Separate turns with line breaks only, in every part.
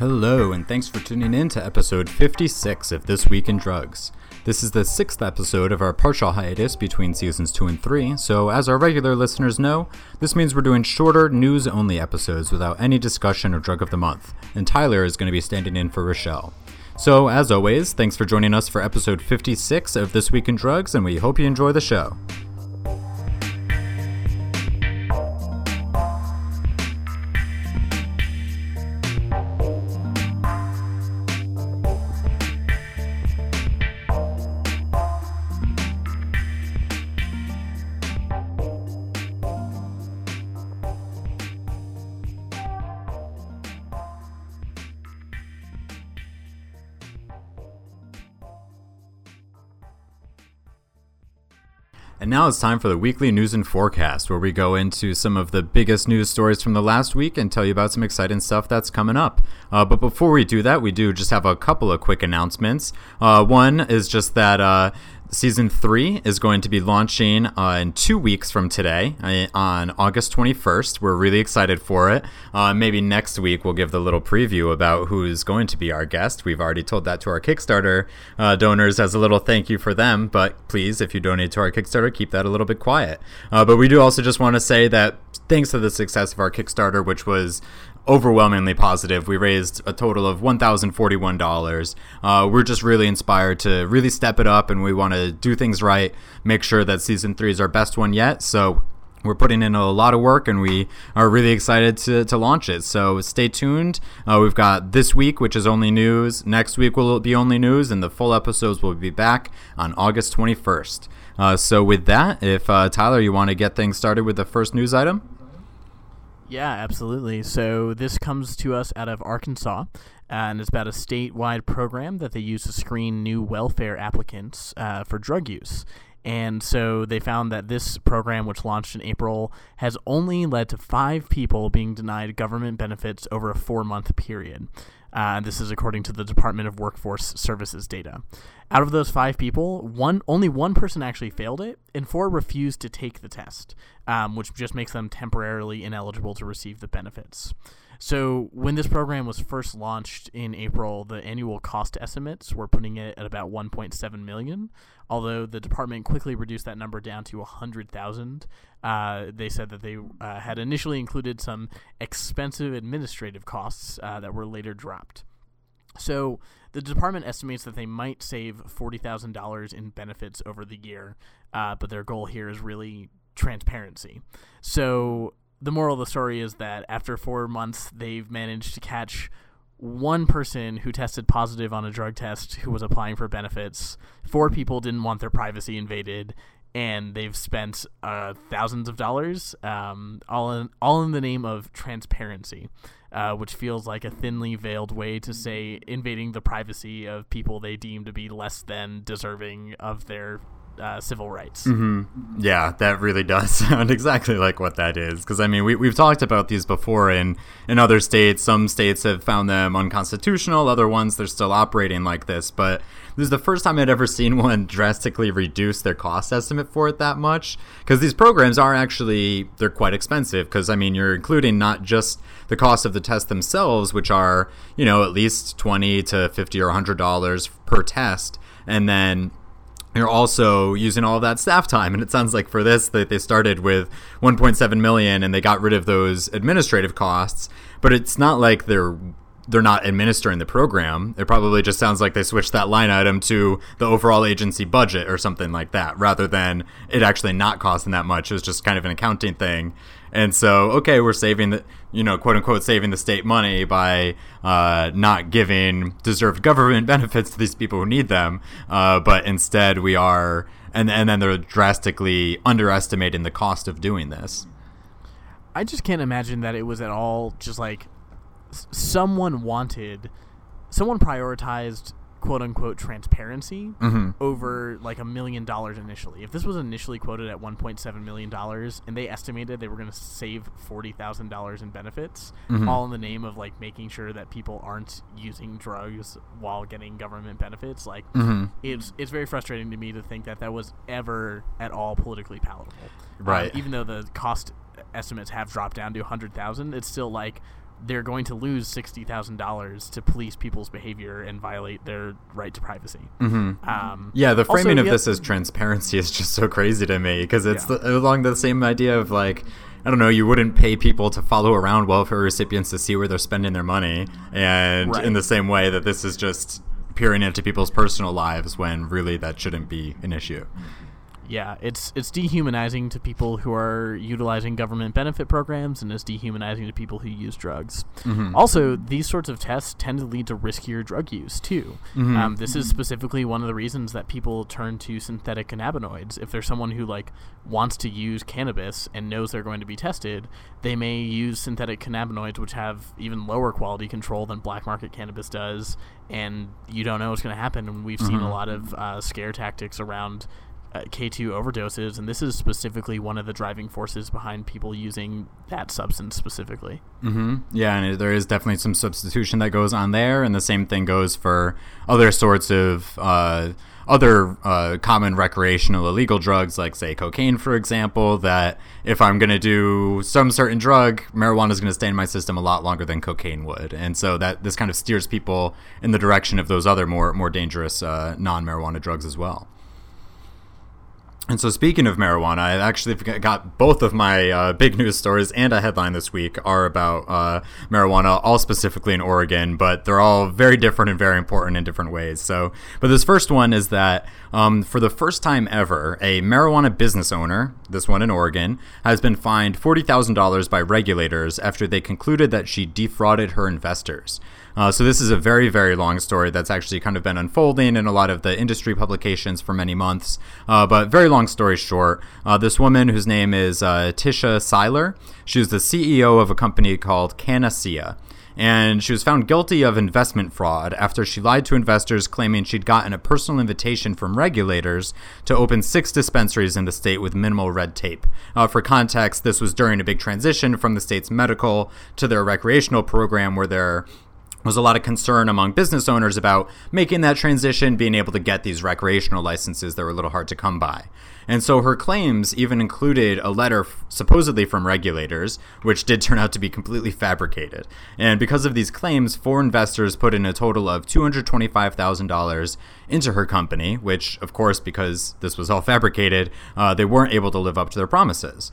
Hello, and thanks for tuning in to episode 56 of This Week in Drugs. This is the sixth episode of our partial hiatus between seasons 2 and 3, so as our regular listeners know, this means we're doing shorter, news only episodes without any discussion or drug of the month, and Tyler is going to be standing in for Rochelle. So, as always, thanks for joining us for episode 56 of This Week in Drugs, and we hope you enjoy the show. And now it's time for the weekly news and forecast, where we go into some of the biggest news stories from the last week and tell you about some exciting stuff that's coming up. Uh, but before we do that, we do just have a couple of quick announcements. Uh, one is just that uh, Season 3 is going to be launching uh, in two weeks from today uh, on August 21st. We're really excited for it. Uh, maybe next week we'll give the little preview about who's going to be our guest. We've already told that to our Kickstarter uh, donors as a little thank you for them, but please, if you donate to our Kickstarter, keep that a little bit quiet. Uh, but we do also just want to say that thanks to the success of our Kickstarter, which was overwhelmingly positive. We raised a total of $1,041. Uh, we're just really inspired to really step it up and we want to do things right, make sure that season three is our best one yet. So we're putting in a lot of work and we are really excited to, to launch it. So stay tuned. Uh, we've got this week, which is only news. Next week will be only news, and the full episodes will be back on August 21st. Uh, so, with that, if uh, Tyler, you want to get things started with the first news item?
Yeah, absolutely. So this comes to us out of Arkansas, and it's about a statewide program that they use to screen new welfare applicants uh, for drug use. And so they found that this program, which launched in April, has only led to five people being denied government benefits over a four month period. Uh, this is according to the Department of Workforce Services data. Out of those five people, one only one person actually failed it, and four refused to take the test, um, which just makes them temporarily ineligible to receive the benefits. So when this program was first launched in April, the annual cost estimates were putting it at about 1.7 million. Although the department quickly reduced that number down to 100,000, uh, they said that they uh, had initially included some expensive administrative costs uh, that were later dropped. So the department estimates that they might save forty thousand dollars in benefits over the year, uh, but their goal here is really transparency. So the moral of the story is that after four months, they've managed to catch one person who tested positive on a drug test who was applying for benefits. Four people didn't want their privacy invaded, and they've spent uh, thousands of dollars, um, all in all in the name of transparency, uh, which feels like a thinly veiled way to say invading the privacy of people they deem to be less than deserving of their uh, civil rights.
Mm-hmm. Yeah, that really does sound exactly like what that is. Because I mean, we we've talked about these before in in other states. Some states have found them unconstitutional. Other ones they're still operating like this. But this is the first time I'd ever seen one drastically reduce their cost estimate for it that much. Because these programs are actually they're quite expensive. Because I mean, you're including not just the cost of the test themselves, which are you know at least twenty to fifty or hundred dollars per test, and then you're also using all that staff time and it sounds like for this that they started with 1.7 million and they got rid of those administrative costs but it's not like they're they're not administering the program. It probably just sounds like they switched that line item to the overall agency budget or something like that rather than it actually not costing that much. It was just kind of an accounting thing and so, okay, we're saving the, you know, quote unquote, saving the state money by uh, not giving deserved government benefits to these people who need them. Uh, but instead, we are, and, and then they're drastically underestimating the cost of doing this.
I just can't imagine that it was at all just like someone wanted, someone prioritized quote unquote transparency
mm-hmm.
over like a million dollars initially. If this was initially quoted at 1.7 million dollars and they estimated they were going to save $40,000 in benefits
mm-hmm.
all in the name of like making sure that people aren't using drugs while getting government benefits, like
mm-hmm.
it's it's very frustrating to me to think that that was ever at all politically palatable.
Right.
Um, even though the cost estimates have dropped down to 100,000, it's still like they're going to lose sixty thousand dollars to police people's behavior and violate their right to privacy.
Mm-hmm.
Um,
Yeah, the framing
also,
of
yeah-
this as transparency is just so crazy to me because it's
Yeah.
the, along the same idea of like, I don't know, you wouldn't pay people to follow around welfare recipients to see where they're spending their money, and
Right.
in the same way that this is just peering into people's personal lives when really that shouldn't be an issue.
Yeah, it's it's dehumanizing to people who are utilizing government benefit programs, and it's dehumanizing to people who use drugs.
Mm-hmm.
Also, these sorts of tests tend to lead to riskier drug use too.
Mm-hmm.
Um, this is specifically one of the reasons that people turn to synthetic cannabinoids. If there's someone who like wants to use cannabis and knows they're going to be tested, they may use synthetic cannabinoids, which have even lower quality control than black market cannabis does, and you don't know what's going to happen. And we've seen a lot of uh, scare tactics around uh, K2 overdoses, and this is specifically one of the driving forces behind people using that substance specifically.
hmm Yeah, and there is definitely some substitution that goes on there, and the same thing goes for other sorts of uh, other uh, common recreational illegal drugs, like say cocaine, for example. That if I'm going to do some certain drug, marijuana is going to stay in my system a lot longer than cocaine would, and so that this kind of steers people in the direction of those other more more dangerous uh, non-marijuana drugs as well. And so, speaking of marijuana, I actually got both of my uh, big news stories and a headline this week are about uh, marijuana, all specifically in Oregon, but they're all very different and very important in different ways. So, but this first one is that um, for the first time ever, a marijuana business owner, this one in Oregon, has been fined $40,000 by regulators after they concluded that she defrauded her investors. Uh, so this is a very, very long story that's actually kind of been unfolding in a lot of the industry publications for many months. Uh, but very long story short, uh, this woman whose name is uh, Tisha Seiler, she was the CEO of a company called Canacia. And she was found guilty of investment fraud after she lied to investors, claiming she'd gotten a personal invitation from regulators to open six dispensaries in the state with minimal red tape. Uh, for context, this was during a big transition from the state's medical to their recreational program, where they're was a lot of concern among business owners about making that transition, being able to get these recreational licenses that were a little hard to come by. And so her claims even included a letter f- supposedly from regulators, which did turn out to be completely fabricated. And because of these claims, four investors put in a total of $225,000 into her company, which, of course, because this was all fabricated, uh, they weren't able to live up to their promises.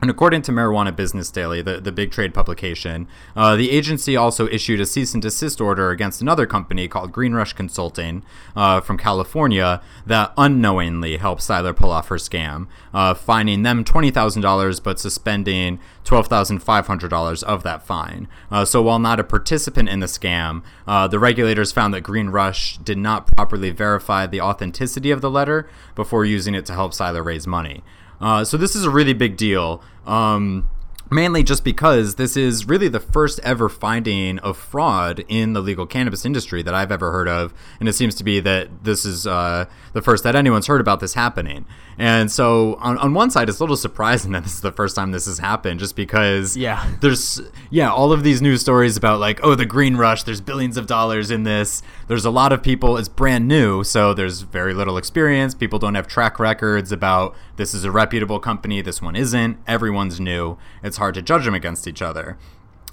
And according to Marijuana Business Daily, the, the big trade publication, uh, the agency also issued a cease and desist order against another company called Green Rush Consulting uh, from California that unknowingly helped Seiler pull off her scam, uh, fining them $20,000 but suspending $12,500 of that fine. Uh, so while not a participant in the scam, uh, the regulators found that Green Rush did not properly verify the authenticity of the letter before using it to help Seiler raise money. Uh, so this is a really big deal. Um, mainly just because this is really the first ever finding of fraud in the legal cannabis industry that I've ever heard of, and it seems to be that this is uh, the first that anyone's heard about this happening. And so, on, on one side, it's a little surprising that this is the first time this has happened, just because
Yeah.
there's yeah all of these news stories about like oh the green rush, there's billions of dollars in this. There's a lot of people. It's brand new, so there's very little experience. People don't have track records about this is a reputable company, this one isn't. Everyone's new. It's hard to judge them against each other.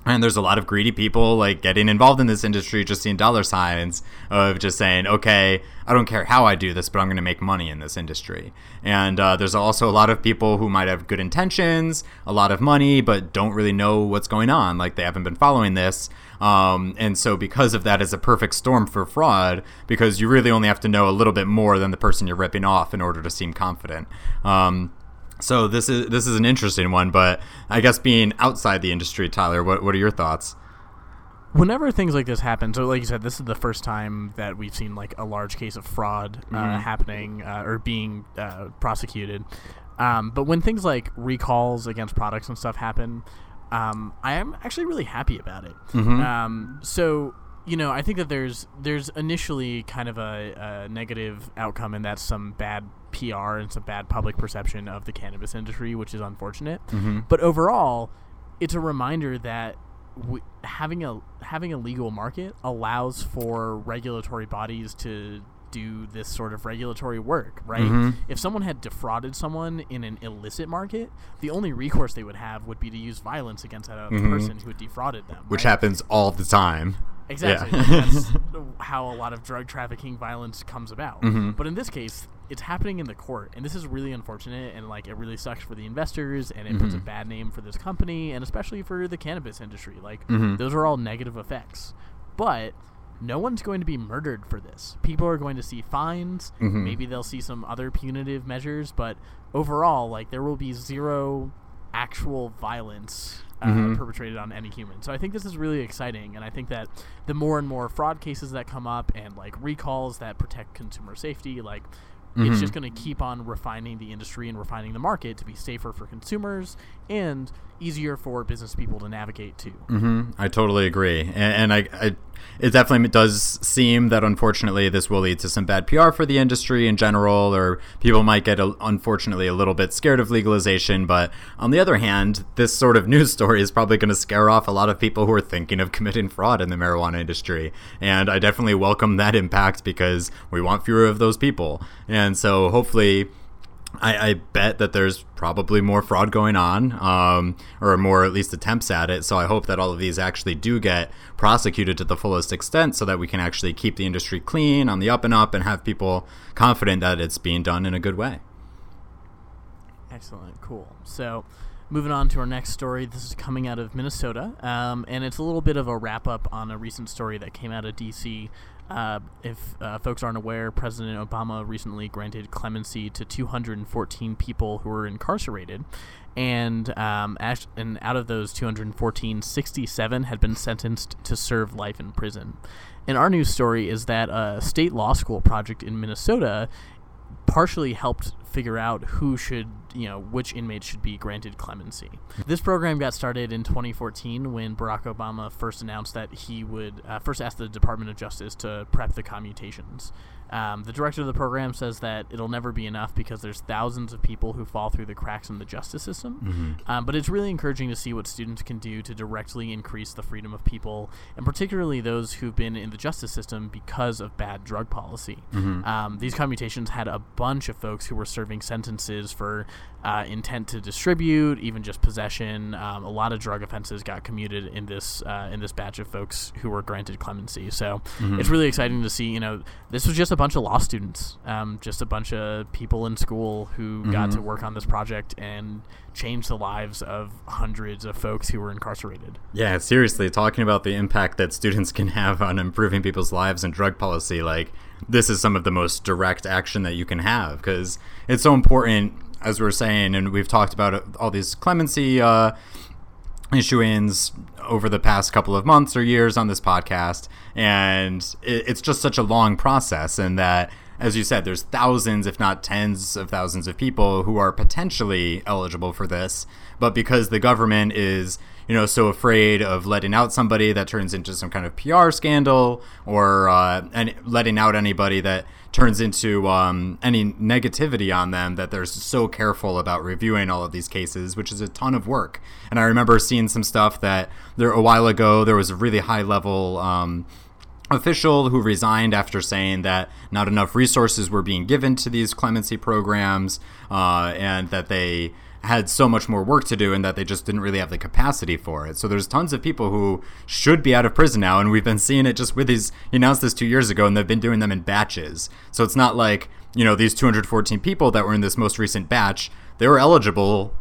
And there's a lot of greedy people like getting involved in this industry, just seeing dollar signs of just saying, okay, I don't care how I do this, but I'm going to make money in this industry. And uh, there's also a lot of people who might have good intentions, a lot of money, but don't really know what's going on. Like they haven't been following this. Um, and so, because of that, it's a perfect storm for fraud because you really only have to know a little bit more than the person you're ripping off in order to seem confident. Um, so this is this is an interesting one, but I guess being outside the industry, Tyler, what what are your thoughts?
Whenever things like this happen, so like you said, this is the first time that we've seen like a large case of fraud uh,
Mhm.
happening uh, or being uh, prosecuted. Um, but when things like recalls against products and stuff happen, um, I am actually really happy about it.
Mhm.
Um, so you know, I think that there's there's initially kind of a, a negative outcome, and that's some bad PR and some bad public perception of the cannabis industry, which is unfortunate.
Mhm.
But overall, it's a reminder that w- having a having a legal market allows for regulatory bodies to do this sort of regulatory work, right?
Mhm.
If someone had defrauded someone in an illicit market, the only recourse they would have would be to use violence against that other
Mhm.
person who had defrauded them.
Which
right?
happens all the time.
Exactly.
Yeah.
That's how a lot of drug trafficking violence comes about.
Mhm.
But in this case, it's happening in the court, and this is really unfortunate, and like it really sucks for the investors, and it puts a
Mhm.
bad name for this company, and especially for the cannabis industry. Like
Mhm.
those are all negative effects. But no one's going to be murdered for this. People are going to see fines.
Mhm.
Maybe they'll see some other punitive measures, but overall, like there will be zero actual violence uh,
Mhm.
perpetrated on any human. So I think this is really exciting, and I think that the more and more fraud cases that come up and like recalls that protect consumer safety, like it's
Mhm.
just going to keep on refining the industry and refining the market to be safer for consumers and easier for business people to navigate to.
hmm I totally agree, and, and I, I, it definitely does seem that unfortunately this will lead to some bad PR for the industry in general, or people might get a, unfortunately a little bit scared of legalization. But on the other hand, this sort of news story is probably going to scare off a lot of people who are thinking of committing fraud in the marijuana industry, and I definitely welcome that impact because we want fewer of those people, and so hopefully. I, I bet that there's probably more fraud going on, um, or more at least attempts at it. So I hope that all of these actually do get prosecuted to the fullest extent, so that we can actually keep the industry clean, on the up and up, and have people confident that it's being done in a good way.
Excellent, cool. So, moving on to our next story. This is coming out of Minnesota, um, and it's a little bit of a wrap up on a recent story that came out of DC. Uh, if uh, folks aren't aware, President Obama recently granted clemency to 214 people who were incarcerated, and um, ash- and out of those 214, 67 had been sentenced to serve life in prison. And our news story is that a state law school project in Minnesota partially helped figure out who should, you know, which inmates should be granted clemency. This program got started in 2014 when Barack Obama first announced that he would uh, first ask the Department of Justice to prep the commutations. Um, the director of the program says that it'll never be enough because there's thousands of people who fall through the cracks in the justice system. Um, but it's really encouraging to see what students can do to directly increase the freedom of people, and particularly those who've been in the justice system because of bad drug policy. Um, these commutations had a bunch of folks who were serving sentences for uh, intent to distribute, even just possession. Um, a lot of drug offenses got commuted in this uh, in this batch of folks who were granted clemency. So it's really exciting to see. You know, this was just a bunch of law students, um, just a bunch of people in school who got to work on this project and change the lives of hundreds of folks who were incarcerated.
Yeah, seriously, talking about the impact that students can have on improving people's lives and drug policy, like this is some of the most direct action that you can have because it's so important, as we are saying, and we've talked about all these clemency uh, issuings over the past couple of months or years on this podcast, and it, it's just such a long process, and that. As you said, there's thousands, if not tens of thousands of people who are potentially eligible for this, but because the government is you know, so afraid of letting out somebody that turns into some kind of PR scandal or uh, and letting out anybody that turns into um, any negativity on them that they're so careful about reviewing all of these cases, which is a ton of work. And I remember seeing some stuff that there a while ago there was a really high level. Um, official who resigned after saying that not enough resources were being given to these clemency programs uh, and that they had so much more work to do and that they just didn't really have the capacity for it. So there's tons of people who should be out of prison now, and we've been seeing it just with these. He announced this two years ago, and they've been doing them in batches. So it's not like you know these 214 people that were in this most recent batch. They were eligible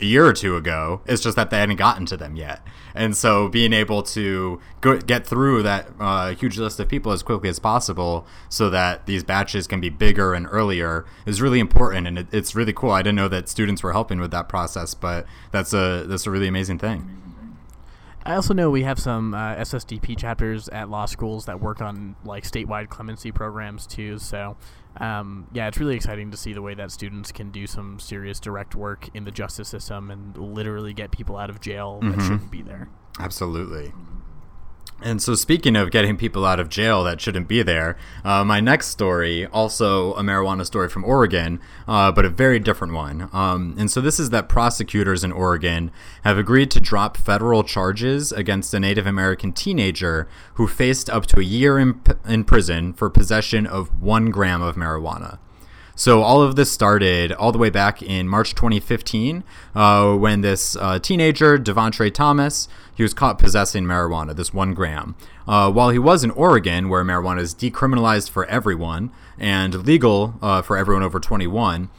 a year or two ago. It's just that they hadn't gotten to them yet. And so being able to go, get through that uh, huge list of people as quickly as possible so that these batches can be bigger and earlier is really important. And it, it's really cool. I didn't know that students were helping with that process, but that's a, that's a really amazing thing.
I also know we have some uh, SSDP chapters at law schools that work on like statewide clemency programs too. So, um, yeah, it's really exciting to see the way that students can do some serious direct work in the justice system and literally get people out of jail that
Mhm.
shouldn't be there.
Absolutely. And so, speaking of getting people out of jail that shouldn't be there, uh, my next story, also a marijuana story from Oregon, uh, but a very different one. Um, and so, this is that prosecutors in Oregon have agreed to drop federal charges against a Native American teenager who faced up to a year in, in prison for possession of one gram of marijuana. So all of this started all the way back in March 2015 uh, when this uh, teenager, Devontre Thomas, he was caught possessing marijuana, this one gram. Uh, while he was in Oregon, where marijuana is decriminalized for everyone and legal uh, for everyone over 21,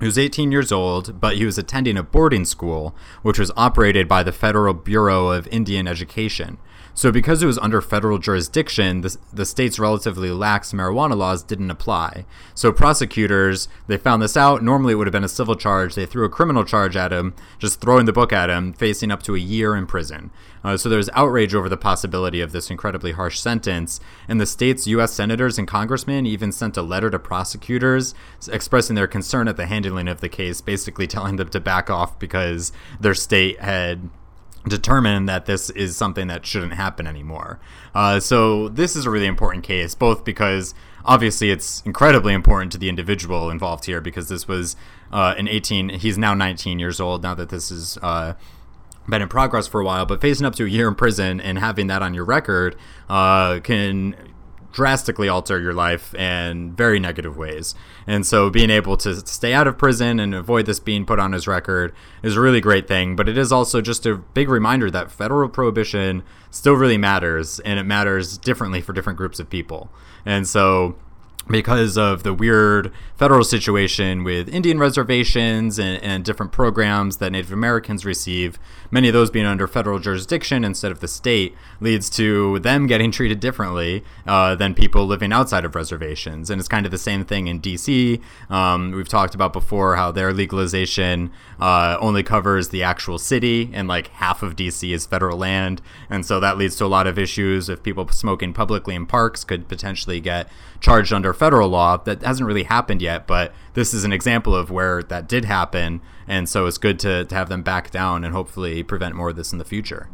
he was 18 years old, but he was attending a boarding school, which was operated by the Federal Bureau of Indian Education. So, because it was under federal jurisdiction, the, the state's relatively lax marijuana laws didn't apply. So, prosecutors, they found this out. Normally, it would have been a civil charge. They threw a criminal charge at him, just throwing the book at him, facing up to a year in prison. Uh, so, there's outrage over the possibility of this incredibly harsh sentence. And the state's U.S. senators and congressmen even sent a letter to prosecutors expressing their concern at the handling of the case, basically telling them to back off because their state had determine that this is something that shouldn't happen anymore. Uh, so this is a really important case, both because obviously it's incredibly important to the individual involved here, because this was uh, an 18. He's now 19 years old now that this has uh, been in progress for a while, but facing up to a year in prison and having that on your record uh, can drastically alter your life in very negative ways. And so being able to stay out of prison and avoid this being put on his record is a really great thing. But it is also just a big reminder that federal prohibition still really matters and it matters differently for different groups of people. And so because of the weird federal situation with Indian reservations and, and, different programs that Native Americans receive, many of those being under federal jurisdiction instead of the state, leads to them getting treated differently uh, than people living outside of reservations. And it's kind of the same thing in DC. Um, we've talked about before how their legalization uh, only covers the actual city, and like half of DC is federal land. And so that leads to a lot of issues if people smoking publicly in parks could potentially get charged under federal law. That hasn't really happened yet, but this is an example of where that did happen. And so it's good to, to have them back down and hopefully prevent more of this in the future.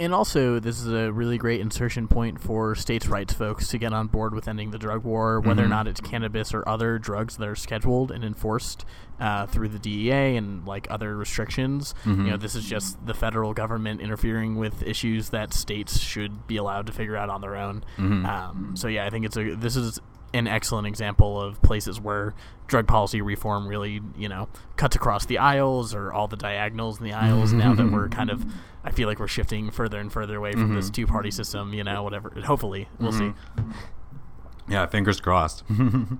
And also, this is a really great insertion point for states' rights folks to get on board with ending the drug war, whether mm-hmm. or not it's cannabis or other drugs that are scheduled and enforced uh, through the DEA and like other restrictions. Mm-hmm. You know, this is just the federal government interfering with issues that states should be allowed to figure out on their own. Mm-hmm. Um, so yeah, I think it's a this is an excellent example of places where drug policy reform really, you know, cuts across the aisles or all the diagonals in the aisles. now that we're kind of, I feel like we're shifting further and further away from mm-hmm. this two party system, you know, whatever. Hopefully, we'll mm-hmm. see.
Yeah, fingers crossed. and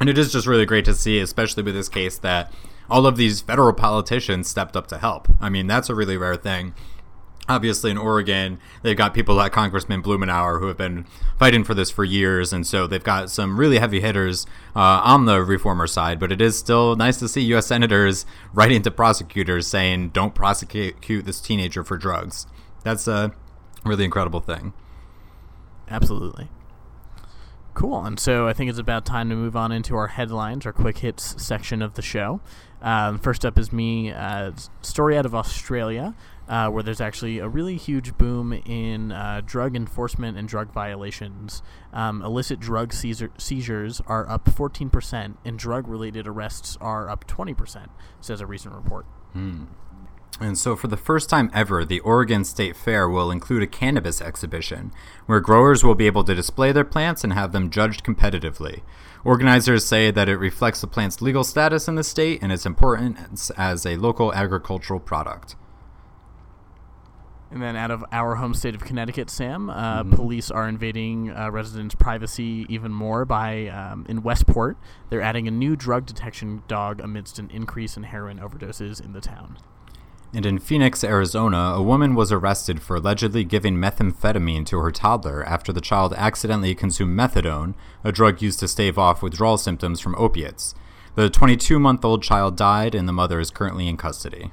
it is just really great to see, especially with this case, that all of these federal politicians stepped up to help. I mean, that's a really rare thing obviously in Oregon, they've got people like Congressman Blumenauer who have been fighting for this for years, and so they've got some really heavy hitters uh, on the reformer side. But it is still nice to see U.S. senators writing to prosecutors saying, "Don't prosecute this teenager for drugs." That's a really incredible thing.
Absolutely. Cool. And so I think it's about time to move on into our headlines, our quick hits section of the show. Um, first up is me, uh, story out of Australia uh, where there's actually a really huge boom in uh, drug enforcement and drug violations. Um, illicit drug seizure- seizures are up 14%, and drug related arrests are up 20%, says a recent report.
Hmm. And so, for the first time ever, the Oregon State Fair will include a cannabis exhibition where growers will be able to display their plants and have them judged competitively. Organizers say that it reflects the plant's legal status in the state and its importance as a local agricultural product.
And then out of our home state of Connecticut, Sam, uh, mm-hmm. police are invading uh, residents' privacy even more by um, in Westport. They're adding a new drug detection dog amidst an increase in heroin overdoses in the town.
And in Phoenix, Arizona, a woman was arrested for allegedly giving methamphetamine to her toddler after the child accidentally consumed methadone, a drug used to stave off withdrawal symptoms from opiates. The 22 month old child died, and the mother is currently in custody.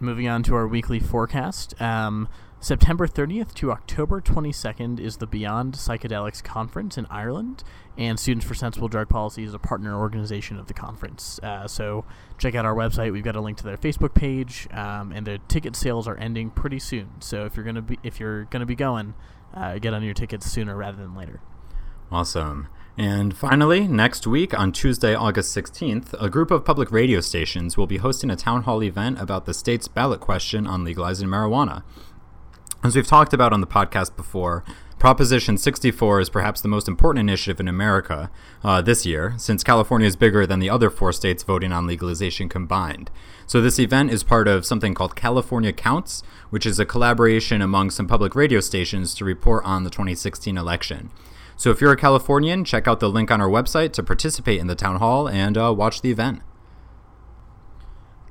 Moving on to our weekly forecast. Um, September 30th to October 22nd is the Beyond Psychedelics Conference in Ireland, and Students for Sensible Drug Policy is a partner organization of the conference. Uh, so check out our website. We've got a link to their Facebook page, um, and the ticket sales are ending pretty soon. So if you're gonna be if you're gonna be going, uh, get on your tickets sooner rather than later.
Awesome. And finally, next week on Tuesday, August 16th, a group of public radio stations will be hosting a town hall event about the state's ballot question on legalizing marijuana. As we've talked about on the podcast before, Proposition 64 is perhaps the most important initiative in America uh, this year, since California is bigger than the other four states voting on legalization combined. So, this event is part of something called California Counts, which is a collaboration among some public radio stations to report on the 2016 election. So, if you're a Californian, check out the link on our website to participate in the town hall and uh, watch the event.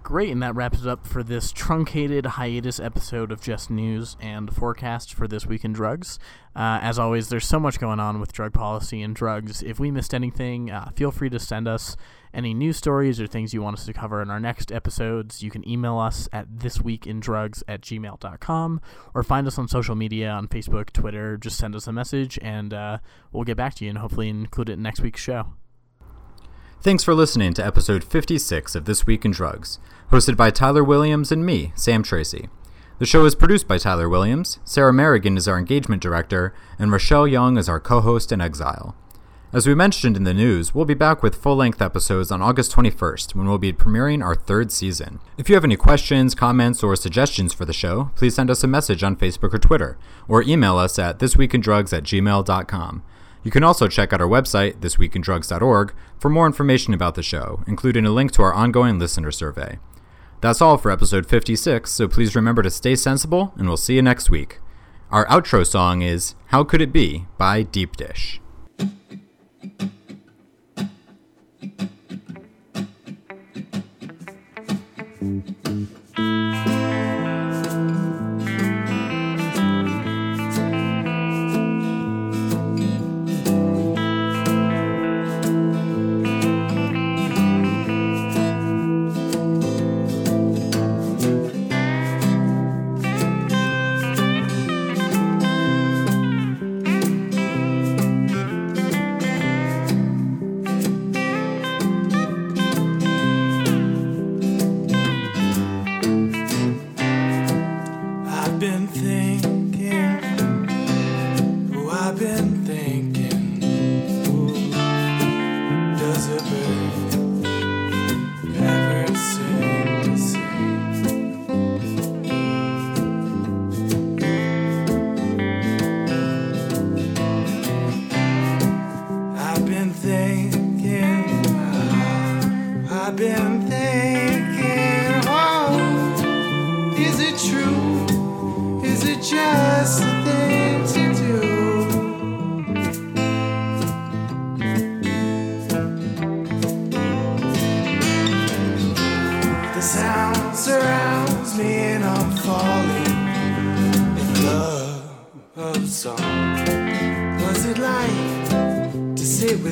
Great, and that wraps it up for this truncated hiatus episode of Just News and forecast for this week in drugs. Uh, as always, there's so much going on with drug policy and drugs. If we missed anything, uh, feel free to send us any news stories or things you want us to cover in our next episodes. You can email us at thisweekindrugs at gmail.com or find us on social media on Facebook, Twitter. Just send us a message and uh, we'll get back to you and hopefully include it in next week's show.
Thanks for listening to episode 56 of This Week in Drugs, hosted by Tyler Williams and me, Sam Tracy. The show is produced by Tyler Williams, Sarah Merrigan is our engagement director, and Rochelle Young is our co host in exile. As we mentioned in the news, we'll be back with full length episodes on August 21st when we'll be premiering our third season. If you have any questions, comments, or suggestions for the show, please send us a message on Facebook or Twitter, or email us at thisweekindrugs at gmail.com. You can also check out our website, thisweekindrugs.org, for more information about the show, including a link to our ongoing listener survey. That's all for episode 56, so please remember to stay sensible, and we'll see you next week. Our outro song is How Could It Be by Deep Dish.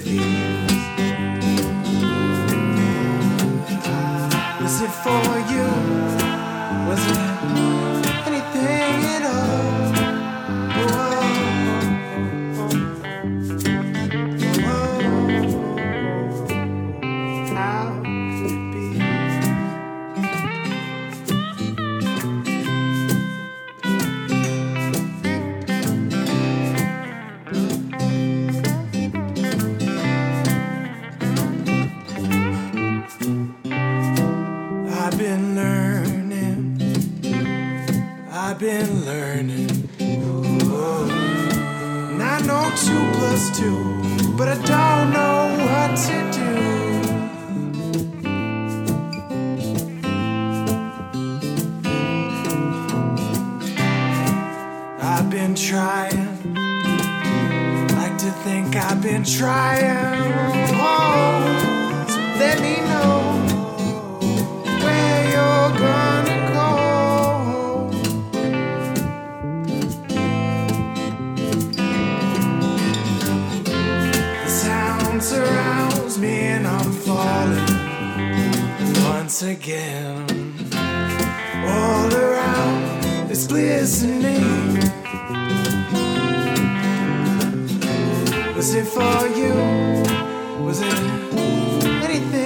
Sit but I don't once again. All around is glistening. Was it for you? Was it anything